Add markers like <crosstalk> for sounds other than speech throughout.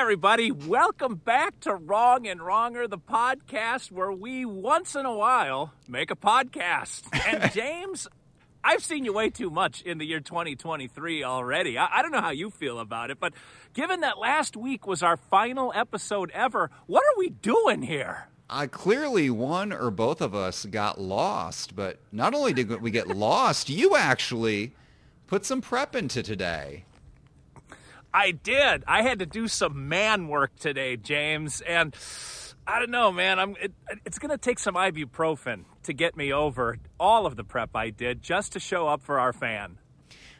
everybody, welcome back to Wrong and Wronger, the podcast where we once in a while make a podcast. And <laughs> James, I've seen you way too much in the year 2023 already. I, I, don't know how you feel about it, but given that last week was our final episode ever, what are we doing here? uh, clearly one or both of us got lost. But not only did we get lost, you actually put some prep into today. I did. I had to do some man work today, James, and I don't know, man. I'm. It, it's going to take some ibuprofen to get me over all of the prep I did just to show up for our fan.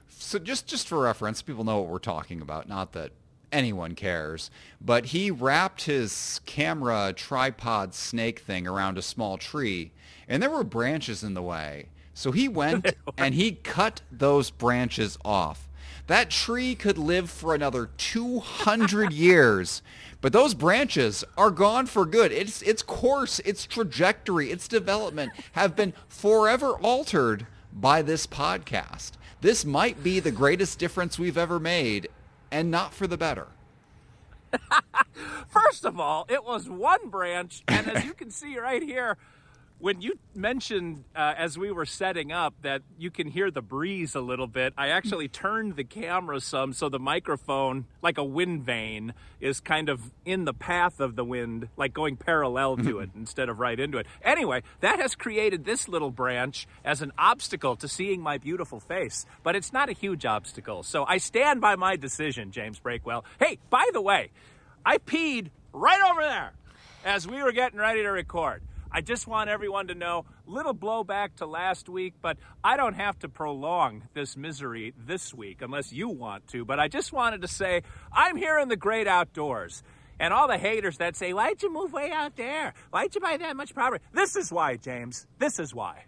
So just just for reference, people know what we're talking about. Not that anyone cares. But he wrapped his camera tripod snake thing around a small tree, and there were branches in the way. So he went <laughs> and he cut those branches off. That tree could live for another 200 years, but those branches are gone for good. Its its course, its trajectory, its development have been forever altered by this podcast. This might be the greatest difference we've ever made, and not for the better. <laughs> First of all, it was one branch, and as you can see right here, when you mentioned uh, as we were setting up that you can hear the breeze a little bit, I actually <laughs> turned the camera some so the microphone, like a wind vane, is kind of in the path of the wind, like going parallel to it <laughs> instead of right into it. Anyway, that has created this little branch as an obstacle to seeing my beautiful face, but it's not a huge obstacle. So I stand by my decision, James Breakwell. Hey, by the way, I peed right over there as we were getting ready to record. I just want everyone to know, little blowback to last week, but I don't have to prolong this misery this week unless you want to. But I just wanted to say, I'm here in the great outdoors. And all the haters that say, why'd you move way out there? Why'd you buy that much property? This is why, James. This is why.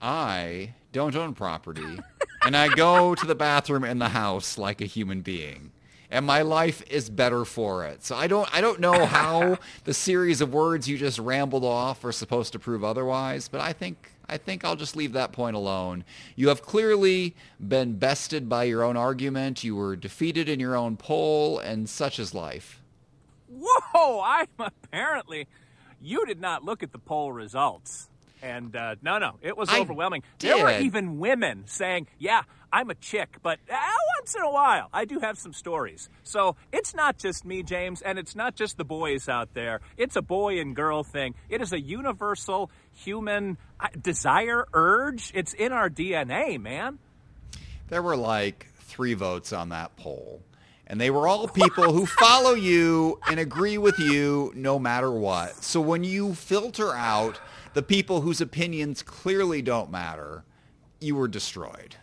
I don't own property, and I go to the bathroom in the house like a human being and my life is better for it. So I don't I don't know <laughs> how the series of words you just rambled off are supposed to prove otherwise, but I think I think I'll just leave that point alone. You have clearly been bested by your own argument. You were defeated in your own poll, and such is life. Whoa! I'm apparently you did not look at the poll results. And uh, no, no, it was I overwhelming. Did. There were even women saying, "Yeah, I'm a chick, but uh, once in a while I do have some stories." So it's not just me, James, and it's not just the boys out there. It's a boy and girl thing. It is a universal human uh, desire, urge. It's in our DNA, man. There were like three votes on that poll. And they were all people who follow you and agree with you no matter what. So when you filter out the people whose opinions clearly don't matter, you were destroyed.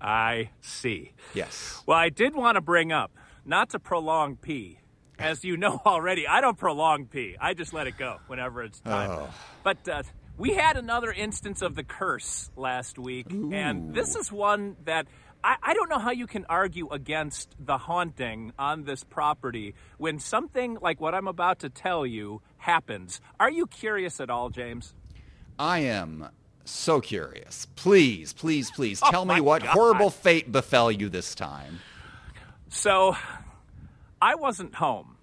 I see. Yes. Well, I did want to bring up, not to prolong P, As you know <laughs> already, I don't prolong P. I just let it go whenever it's time. Oh. But uh, we had another instance of the curse last week, Ooh. and this is one that I, I, don't know how you can argue against the haunting on this property when something like what I'm about to tell you happens. Are you curious at all, James? I am so curious. Please, please, please <laughs> Oh tell me what God. horrible fate befell you this time. So, I wasn't home.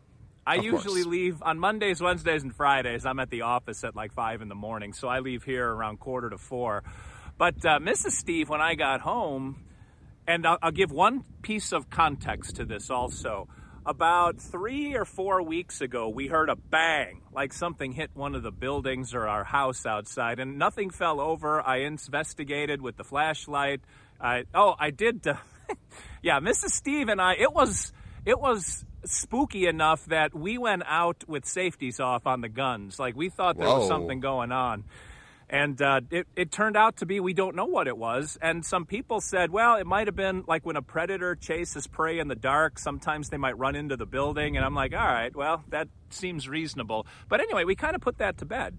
I Of usually course. leave on Mondays, Wednesdays, and Fridays. I'm at the office at like five in the morning, so I leave here around quarter to four. But uh, Mrs. Steve, when I got home, and I'll, I'll give one piece of context to this also. About three or four weeks ago, we heard a bang, like something hit one of the buildings or our house outside, and nothing fell over. I investigated with the flashlight. I, oh, I did. Uh, <laughs> yeah, Mrs. Steve and I. It was it was spooky enough that we went out with safeties off on the guns. Like we thought there was something going on. And uh, it, it turned out to be we don't know what it was. And some people said, well, it might have been like when a predator chases prey in the dark, sometimes they might run into the building. And I'm like, all right, well, that seems reasonable. But anyway, we kind of put that to bed.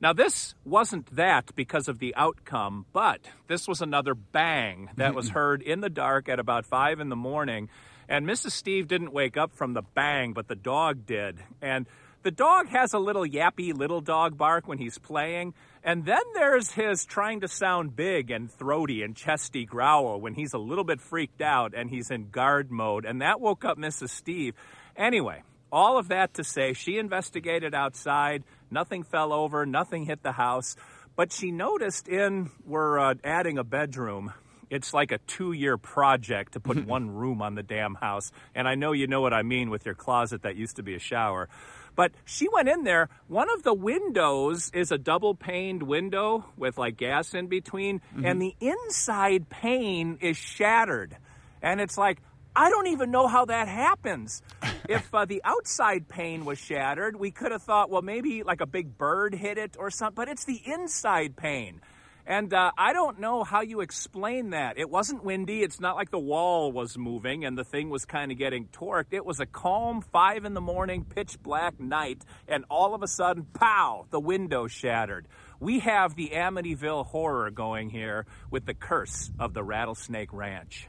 Now, this wasn't that because of the outcome, but this was another bang that was heard in the dark at about five in the morning. And Mrs. Steve didn't wake up from the bang, but the dog did. And the dog has a little yappy little dog bark when he's playing. And then there's his trying to sound big and throaty and chesty growl when he's a little bit freaked out and he's in guard mode. And that woke up Mrs. Steve. Anyway, all of that to say, she investigated outside. Nothing fell over, nothing hit the house. But she noticed in, we're uh, adding a bedroom. It's like a two year project to put <laughs> one room on the damn house. And I know you know what I mean with your closet that used to be a shower. But she went in there. One of the windows is a double paned window with like gas in between, mm-hmm. and the inside pane is shattered. And it's like, I don't even know how that happens. <laughs> if uh, the outside pane was shattered, we could have thought, well, maybe like a big bird hit it or something, but it's the inside pane. And uh, I don't know how you explain that. It wasn't windy. It's not like the wall was moving and the thing was kind of getting torqued. It was a calm five in the morning, pitch black night, and all of a sudden, pow, the window shattered. We have the Amityville horror going here with the curse of the Rattlesnake Ranch.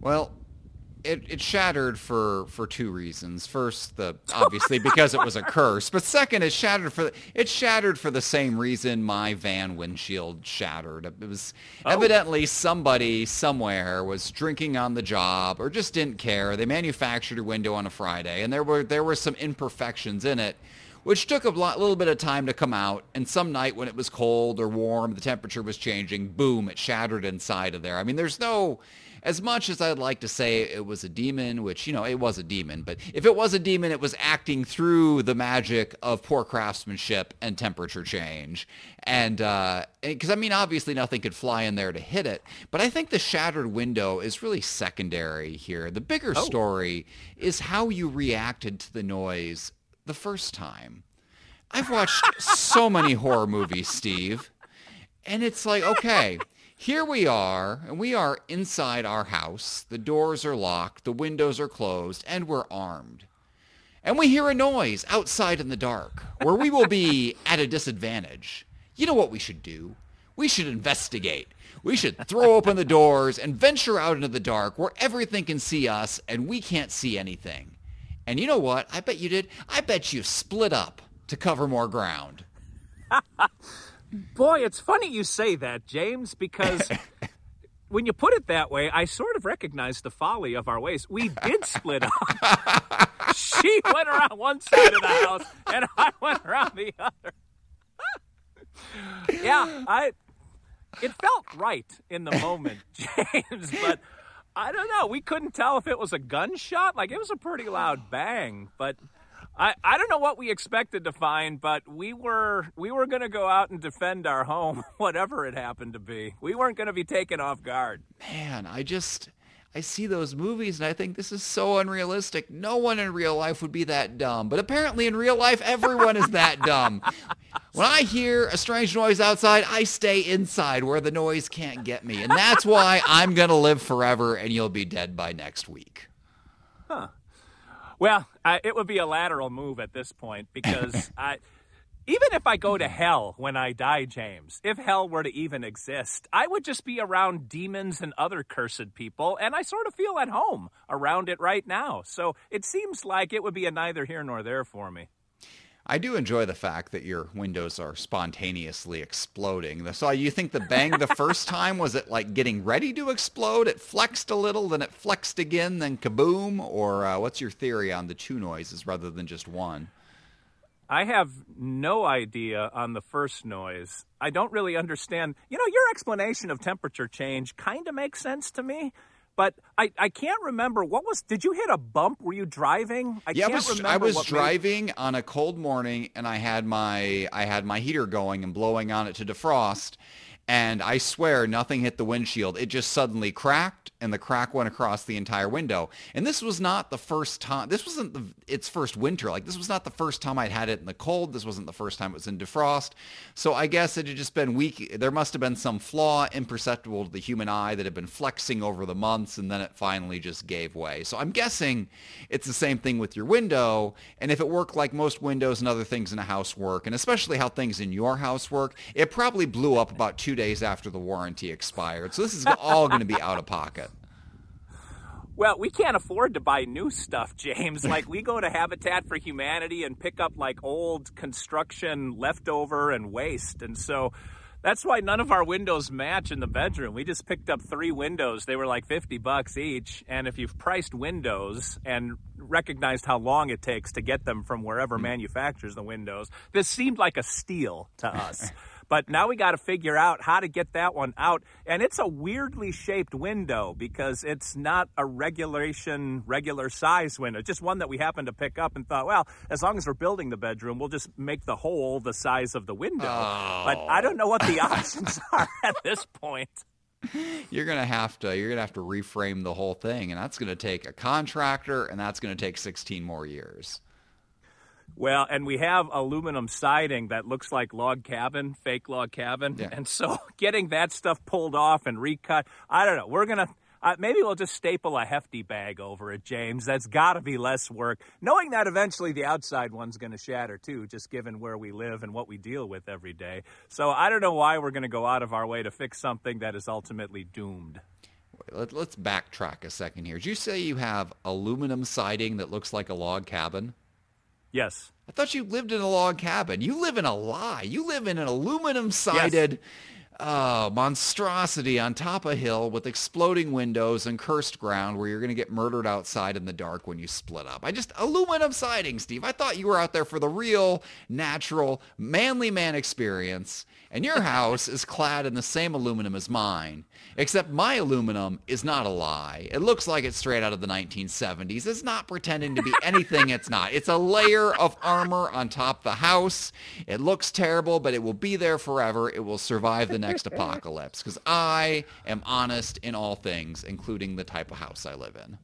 Well, it, it shattered for for two reasons. First, the obviously because it was a curse, but second, it shattered for it shattered for the same reason my van windshield shattered. It was oh. evidently somebody somewhere was drinking on the job or just didn't care. They manufactured a window on a Friday, and there were there were some imperfections in it which took a lot, little bit of time to come out. And some night when it was cold or warm, the temperature was changing, boom, it shattered inside of there. I mean, there's no, as much as I'd like to say it was a demon, which, you know, it was a demon, but if it was a demon, it was acting through the magic of poor craftsmanship and temperature change. And, because, uh, I mean, obviously nothing could fly in there to hit it, but I think the shattered window is really secondary here. The bigger oh. story is how you reacted to the noise the first time. I've watched so many horror movies, Steve. And it's like, okay, here we are, and we are inside our house. The doors are locked, the windows are closed, and we're armed. And we hear a noise outside in the dark where we will be <laughs> at a disadvantage. You know what we should do? We should investigate. We should throw open the doors and venture out into the dark where everything can see us and we can't see anything. And you know what? I bet you did. I bet you split up to cover more ground. <laughs> Boy, it's funny you say that, James, because <laughs> when you put it that way, I sort of recognize the folly of our ways. We did split up. <laughs> she went around one side of the house, and I went around the other. <laughs> yeah, I. It felt right in the moment, James, but I don't know. We couldn't tell if it was a gunshot. Like it was a pretty loud bang, but I, I don't know what we expected to find, but we were we were going to go out and defend our home, <laughs> whatever it happened to be. We weren't going to be taken off guard. Man, I just I see those movies and I think this is so unrealistic. No one in real life would be that dumb, but apparently in real life everyone is that <laughs> dumb. When I hear a strange noise outside, I stay inside where the noise can't get me, and that's why I'm going to live forever and you'll be dead by next week. Huh. Well, uh, it would be a lateral move at this point because <laughs> I, even if I go to hell when I die, James, if hell were to even exist, I would just be around demons and other cursed people, and I sort of feel at home around it right now. So it seems like it would be a neither here nor there for me. I do enjoy the fact that your windows are spontaneously exploding. So you think the bang the first <laughs> time was it like getting ready to explode? It flexed a little, then it flexed again, then kaboom? Or uh, what's your theory on the two noises rather than just one? I have no idea on the first noise. I don't really understand. You know, your explanation of temperature change kind of makes sense to me but I, I can't remember what was. Did you hit a bump? Were you driving? I yeah, I was. I was driving made... on a cold morning, and I had my I had my heater going and blowing on it to defrost, and I swear nothing hit the windshield. It just suddenly cracked and the crack went across the entire window. And this was not the first time. This wasn't the, its first winter. Like this was not the first time I'd had it in the cold. This wasn't the first time it was in defrost. So I guess it had just been weak. There must have been some flaw imperceptible to the human eye that had been flexing over the months, and then it finally just gave way. So I'm guessing it's the same thing with your window. And if it worked like most windows and other things in a house work, and especially how things in your house work, it probably blew up about two days after the warranty expired. So this is all going to be out of pocket. Well, we can't afford to buy new stuff, <laughs> James. Like we go to Habitat for Humanity and pick up like old construction leftover and waste. And so that's why none of our windows match in the bedroom. We just picked up three windows. They were like 50 bucks each. And if you've priced windows and recognized how long it takes to get them from wherever manufactures the windows, this seemed like a steal to us. <laughs> But now we got to figure out how to get that one out. And it's a weirdly shaped window because it's not a regulation, regular size window. Just one that we happened to pick up and thought, well, as long as we're building the bedroom, we'll just make the hole the size of the window. Oh. But I don't know what the oh. options <laughs> are at this point. You're gonna have to you're gonna have to reframe the whole thing, and that's gonna take a contractor, and that's gonna take 16 more years. Well, and we have aluminum siding that looks like log cabin, fake log cabin. Yeah. And so <laughs> getting that stuff pulled off and recut, I don't know. We're going to, uh, maybe we'll just staple a hefty bag over it, James. That's got to be less work. Knowing that eventually the outside one's going to shatter too, just given where we live and what we deal with every day. So I don't know why we're going to go out of our way to fix something that is ultimately doomed. Let, let's backtrack a second here. Did you say you have aluminum siding that looks like a log cabin? Yes. I thought you lived in a log cabin. You live in a lie. You live in an aluminum sided uh, monstrosity on top of a hill with exploding windows and cursed ground where you're going to get murdered outside in the dark when you split up. I just, aluminum siding, Steve. I thought you were out there for the real, natural, manly man experience. And your <laughs> house is clad in the same aluminum as mine, except my aluminum is not a lie. It looks like it's straight out of the 1970s. It's not pretending to be <laughs> anything it's not. It's a layer of armor on top of the house. It looks terrible, but it will be there forever. It will survive the next apocalypse because I am honest in all things, including the type of house I live in.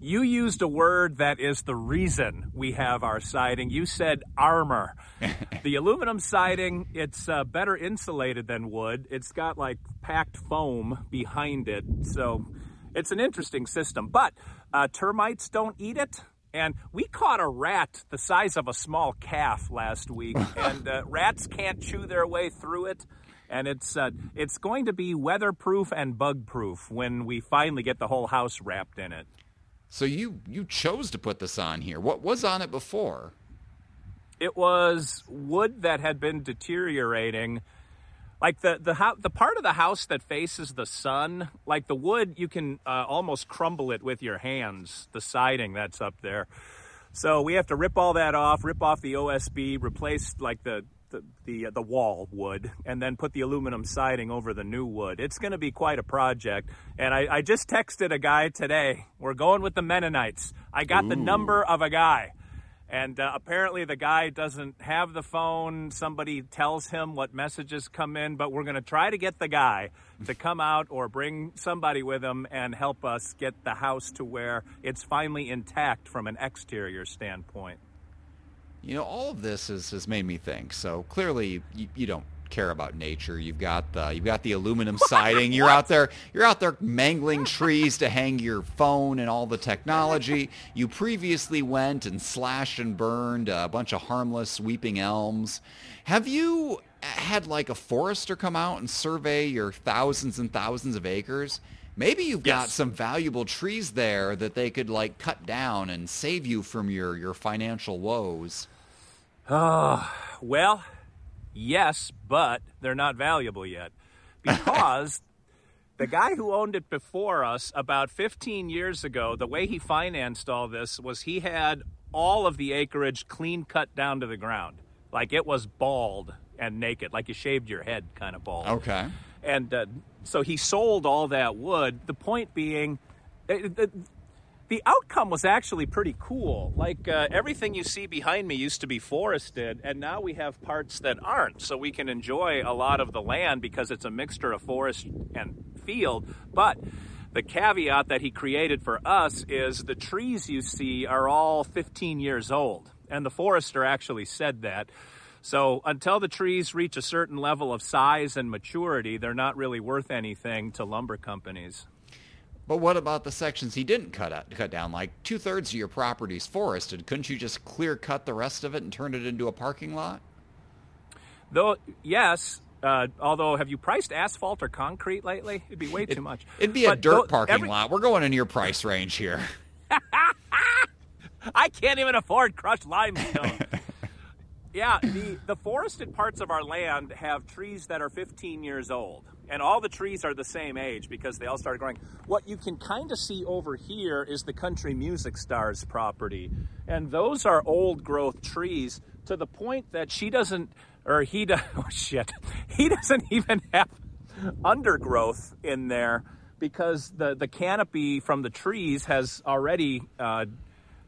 You used a word that is the reason we have our siding. You said armor. <laughs> the aluminum siding, it's uh, better insulated than wood. It's got like packed foam behind it. So it's an interesting system. But uh, termites don't eat it. And we caught a rat the size of a small calf last week, <laughs> and uh, rats can't chew their way through it. And it's uh, it's going to be weatherproof and bug-proof when we finally get the whole house wrapped in it. So you you chose to put this on here. What was on it before? It was wood that had been deteriorating. Like the the ho- the part of the house that faces the sun, like the wood, you can uh, almost crumble it with your hands. The siding that's up there, so we have to rip all that off, rip off the OSB, replace like the the the, uh, the wall wood, and then put the aluminum siding over the new wood. It's going to be quite a project. And I, I just texted a guy today. We're going with the Mennonites. I got the number of a guy. And uh, apparently, the guy doesn't have the phone. Somebody tells him what messages come in, but we're going to try to get the guy to come out or bring somebody with him and help us get the house to where it's finally intact from an exterior standpoint. You know, all of this has, has made me think. So clearly, you, you don't care about nature. You've got the you've got the aluminum <laughs> siding. You're out there you're out there mangling trees to hang your phone and all the technology. You previously went and slashed and burned a bunch of harmless weeping elms. Have you had like a forester come out and survey your thousands and thousands of acres? Maybe you've got some valuable trees there that they could like cut down and save you from your your financial woes. Oh, well, yes, but they're not valuable yet <laughs> because the guy who owned it before us about 15 years ago, the way he financed all this was he had all of the acreage clean cut down to the ground. Like it was bald and naked, like you shaved your head kind of bald. Okay. And uh, so he sold all that wood. The point being, uh, the, the outcome was actually pretty cool. Like uh, everything you see behind me used to be forested, and now we have parts that aren't. So we can enjoy a lot of the land because it's a mixture of forest and field. But The caveat that he created for us is the trees you see are all 15 years old. And the forester actually said that. So until the trees reach a certain level of size and maturity, they're not really worth anything to lumber companies. But what about the sections he didn't cut out, cut down? Like two thirds of your property's forested. Couldn't you just clear cut the rest of it and turn it into a parking lot? Though yes, uh, although have you priced asphalt or concrete lately? It'd be way too much. It'd be but a dirt parking every... lot. We're going in your price range here. <laughs> I can't even afford crushed limestone. <laughs> yeah, the, the forested parts of our land have trees that are 15 years old and all the trees are the same age because they all started growing. What you can kind of see over here is the Country Music Stars property, and those are old growth trees to the point that she doesn't, or he does, <laughs> oh shit, he doesn't <laughs> even have undergrowth in there because the, the canopy from the trees has already uh,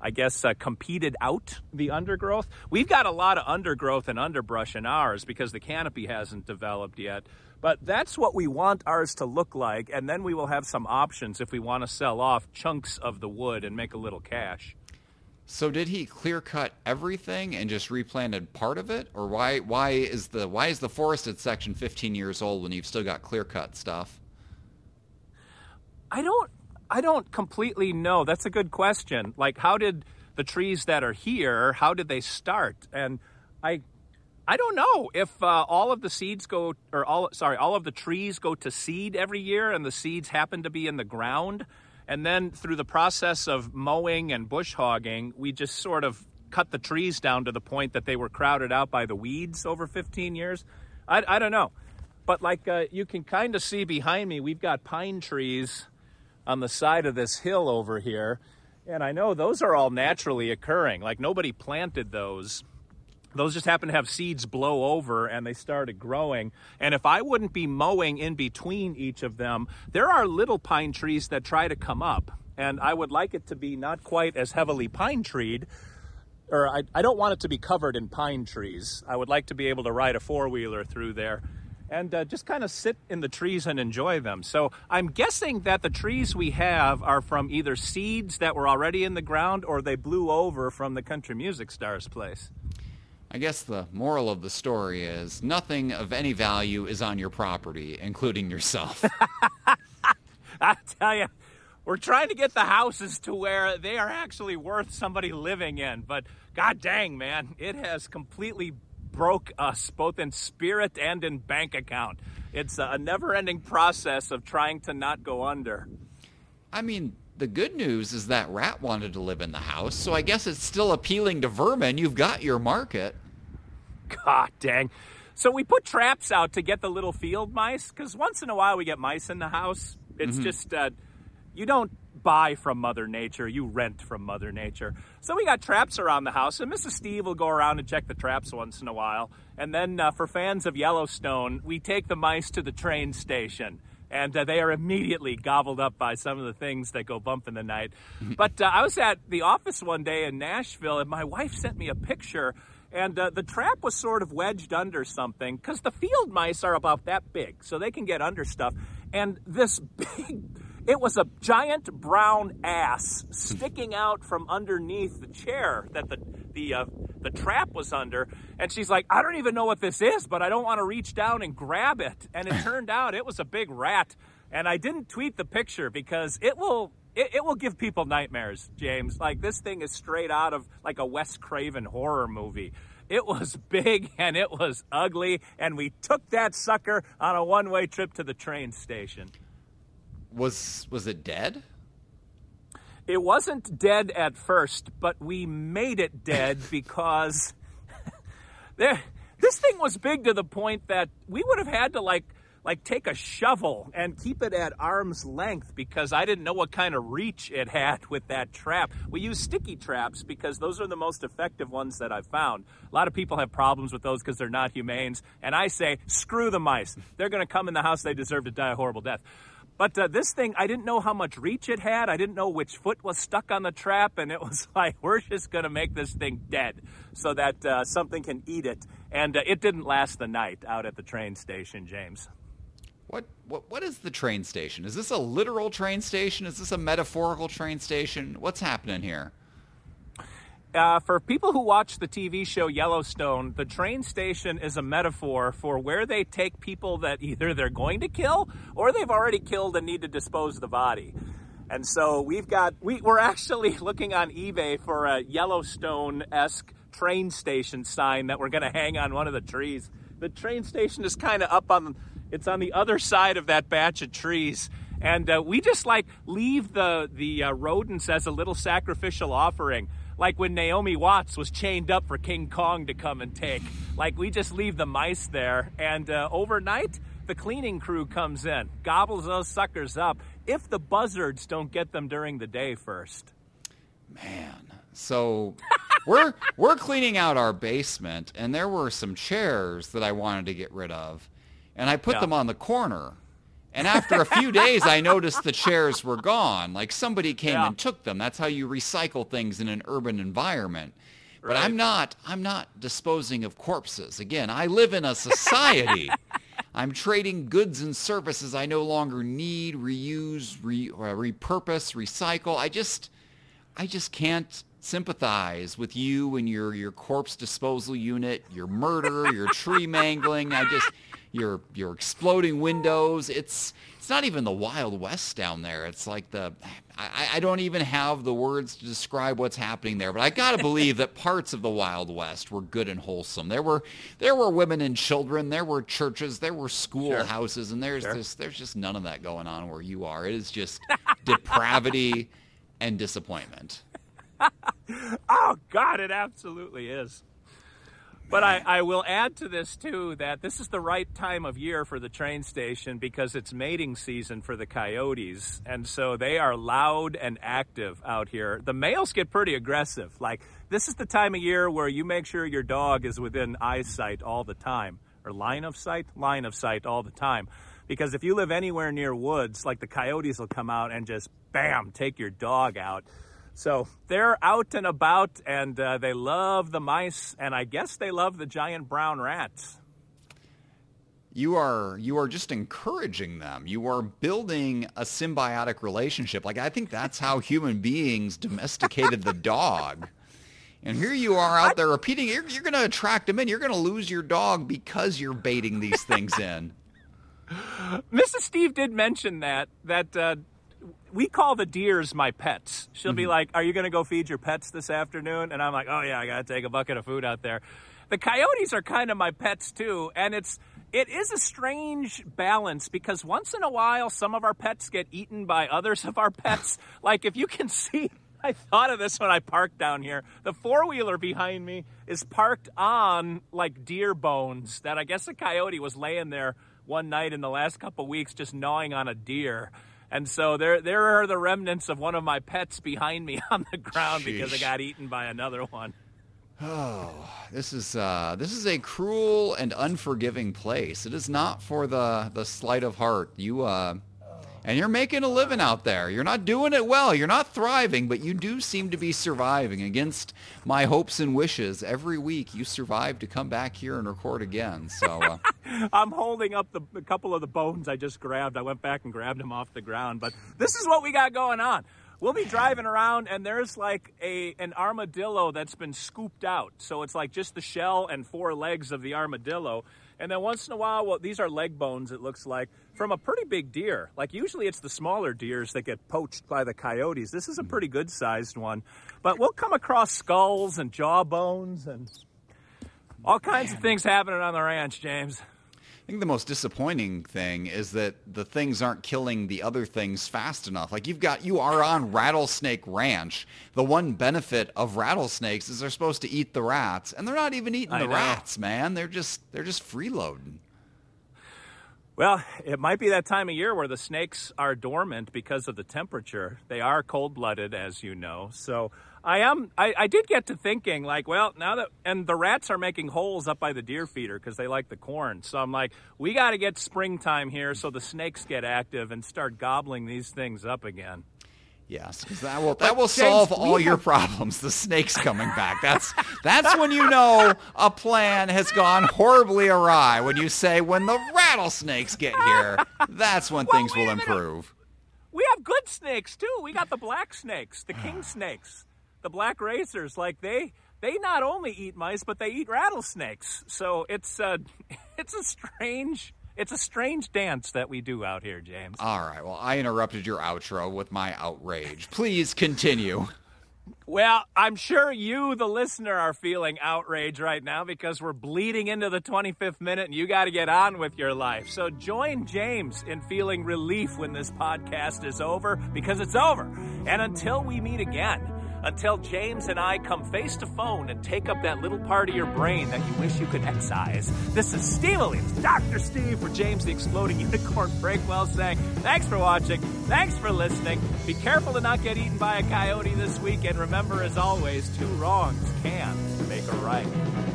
I guess, uh, competed out the undergrowth. We've got a lot of undergrowth and underbrush in ours because the canopy hasn't developed yet. But that's what we want ours to look like, and then we will have some options if we want to sell off chunks of the wood and make a little cash. So did he clear cut everything and just replanted part of it, or why why is the why is the forested section 15 years old when you've still got clear cut stuff? I don't I don't completely know. That's a good question. Like how did the trees that are here, how did they start? And I I don't know if uh, all of the seeds go, or all sorry, all of the trees go to seed every year, and the seeds happen to be in the ground, and then through the process of mowing and bush hogging, we just sort of cut the trees down to the point that they were crowded out by the weeds over 15 years. I, I don't know, but like uh, you can kind of see behind me, we've got pine trees on the side of this hill over here, and I know those are all naturally occurring. Like nobody planted those those just happen to have seeds blow over and they started growing. And if I wouldn't be mowing in between each of them, there are little pine trees that try to come up. And I would like it to be not quite as heavily pine treed, or I, I don't want it to be covered in pine trees. I would like to be able to ride a four wheeler through there and uh, just kind of sit in the trees and enjoy them. So I'm guessing that the trees we have are from either seeds that were already in the ground or they blew over from the country music stars place. I guess the moral of the story is nothing of any value is on your property, including yourself. <laughs> I tell you, we're trying to get the houses to where they are actually worth somebody living in. But god dang, man, it has completely broke us both in spirit and in bank account. It's a never-ending process of trying to not go under. I mean, the good news is that rat wanted to live in the house, so I guess it's still appealing to vermin. You've got your market. God dang. So we put traps out to get the little field mice because once in a while we get mice in the house. It's mm-hmm. just, uh, you don't buy from Mother Nature, you rent from Mother Nature. So we got traps around the house, and Mrs. Steve will go around and check the traps once in a while. And then uh, for fans of Yellowstone, we take the mice to the train station and uh, they are immediately gobbled up by some of the things that go bump in the night. <laughs> but uh, I was at the office one day in Nashville, and my wife sent me a picture, and uh, the trap was sort of wedged under something because the field mice are about that big, so they can get under stuff. And this <laughs> big it was a giant brown ass sticking out from underneath the chair that the the uh, the trap was under, and she's like, "I don't even know what this is, but I don't want to reach down and grab it." And it <laughs> turned out it was a big rat, and I didn't tweet the picture because it will it, it, will give people nightmares, James. Like this thing is straight out of like a Wes Craven horror movie. It was <laughs> big and it was ugly, and we took that sucker on a one-way trip to the train station was was it dead? It wasn't dead at first, but we made it dead <laughs> because <laughs> there this thing was big to the point that we would have had to like like take a shovel and keep it at arm's length because I didn't know what kind of reach it had with that trap. We use sticky traps because those are the most effective ones that I've found. A lot of people have problems with those because they're not humanes, and I say screw the mice. They're going to come in the house. They deserve to die a horrible death. But uh, this thing, I didn't know how much reach it had. I didn't know which foot was stuck on the trap. And it <laughs> was like, we're just going to make this thing dead so that uh, something can eat it. And uh, it didn't last the night out at the train station, James. What, what what is the train station? Is this a literal train station? Is this a metaphorical train station? What's happening here? Uh, for people who watch the TV show Yellowstone, the train station is a metaphor for where they take people that either they're going to kill or they've already killed and need to dispose the body. And so we've got we, we're actually <laughs> looking on eBay for a Yellowstone esque train station sign that we're going to hang on one of the trees. The train station is kind of up on it's on the other side of that batch of trees. And uh, we just like leave the the uh, rodents as a little sacrificial offering like when Naomi Watts was chained up for King Kong to come and take. Like we just leave the mice there, and uh, overnight the cleaning crew comes in, gobbles those suckers up. If the buzzards don't get them during the day first. Man, so <laughs> we're we're cleaning out our basement, and there were some chairs that I wanted to get rid of, and I put Yeah. them on the corner. And after a few days, I noticed the chairs were gone. Like somebody came Yeah. and took them. That's how you recycle things in an urban environment. But Right. I'm not. I'm not disposing of corpses. Again, I live in a society. <laughs> I'm trading goods and services I no longer need, reuse, re, uh, repurpose, recycle. I just, I just can't sympathize with you and your your corpse disposal unit, your murder, your tree mangling. I just your your exploding windows. It's it's not even the Wild West down there. It's like the I, I don't even have the words to describe what's happening there. But I gotta <laughs> believe that parts of the Wild West were good and wholesome. There were there were women and children. There were churches. There were schoolhouses, and there's Sure. just there's just none of that going on where you are. It is just depravity <laughs> and disappointment. <laughs> Oh God, it absolutely is. But I, I will add to this too that this is the right time of year for the train station because it's mating season for the coyotes. And so they are loud and active out here. The males get pretty aggressive. Like this is the time of year where you make sure your dog is within eyesight all the time. Or line of sight? Line of sight all the time. Because if you live anywhere near woods, like the coyotes will come out and just bam, take your dog out. So they're out and about, and uh, they love the mice, and I guess they love the giant brown rats. you are you are just encouraging them. You are building a symbiotic relationship. Like I think that's how <laughs> human beings domesticated the dog. And here you are out there repeating. You're, you're going to attract them in. You're going to lose your dog because you're baiting these things in. <laughs> Mrs. Steve did mention that that uh, we call the deers my pets. She'll be mm-hmm. like, "Are you going to go feed your pets this afternoon?" And I'm like, "Oh yeah, I got to take a bucket of food out there." The coyotes are kind of my pets too, and it's it is a strange balance because once in a while some of our pets get eaten by others of our pets. <laughs> like if you can see I thought of this when I parked down here. The four wheeler behind me is parked on like deer bones that I guess a coyote was laying there one night in the last couple weeks just gnawing on a deer. And so there there are the remnants of one of my pets behind me <laughs> on the ground because I got eaten by another one. Oh, this is uh, this is a cruel and unforgiving place. It is not for the the sleight of heart. You uh, and you're making a living out there. You're not doing it well. You're not thriving, but you do seem to be surviving against my hopes and wishes. Every week you survive to come back here and record again. So uh, <laughs> I'm holding up the, a couple of the bones I just grabbed. I went back and grabbed them off the ground. But this is what we got going on. We'll be driving around, and there's like a an armadillo that's been scooped out. So it's like just the shell and four legs of the armadillo. And then once in a while, well, these are leg bones. It looks like from a pretty big deer. Like usually, it's the smaller deers that get poached by the coyotes. This is a mm-hmm. pretty good sized one. But we'll come across skulls and jaw bones and all kinds of things happening on the ranch, James. I think the most disappointing thing is that the things aren't killing the other things fast enough. Like you've got, you are on Rattlesnake Ranch. The one benefit of rattlesnakes is they're supposed to eat the rats, and they're not even eating I the know. rats, man. They're just, they're just freeloading. Well, it might be that time of year where the snakes are dormant because of the temperature. They are cold blooded, as you know. So I am. I, I did get to thinking, like, well, now that and the rats are making holes up by the deer feeder because they like the corn. So I'm like, we got to get springtime here so the snakes get active and start gobbling these things up again. Yes, that will that will solve all your problems. The snakes coming back. That's that's when you know a plan has gone horribly awry. When you say when the rattlesnakes get here, that's when Well, things will improve. We have good snakes too. We got the black snakes, the <sighs> king snakes, the black racers. Like they they not only eat mice, but they eat rattlesnakes. So it's uh, <laughs> it's a strange it's a strange dance that we do out here, James. All right. Well, I interrupted your outro with my outrage. Please continue. Well, I'm sure you, the listener, are feeling outrage right now because we're bleeding into the 25th minute and you got to get on with your life. So join James in feeling relief when this podcast is over because it's over. And until we meet again, until James and I come face to phone and take up that little part of your brain that you wish you could excise, this is Steve Williams, Dr. Steve for James the Exploding Unicorn Breakwell saying, thanks for watching, thanks for listening. Be careful to not get eaten by a coyote this week, and remember, as always, two wrongs can make a right.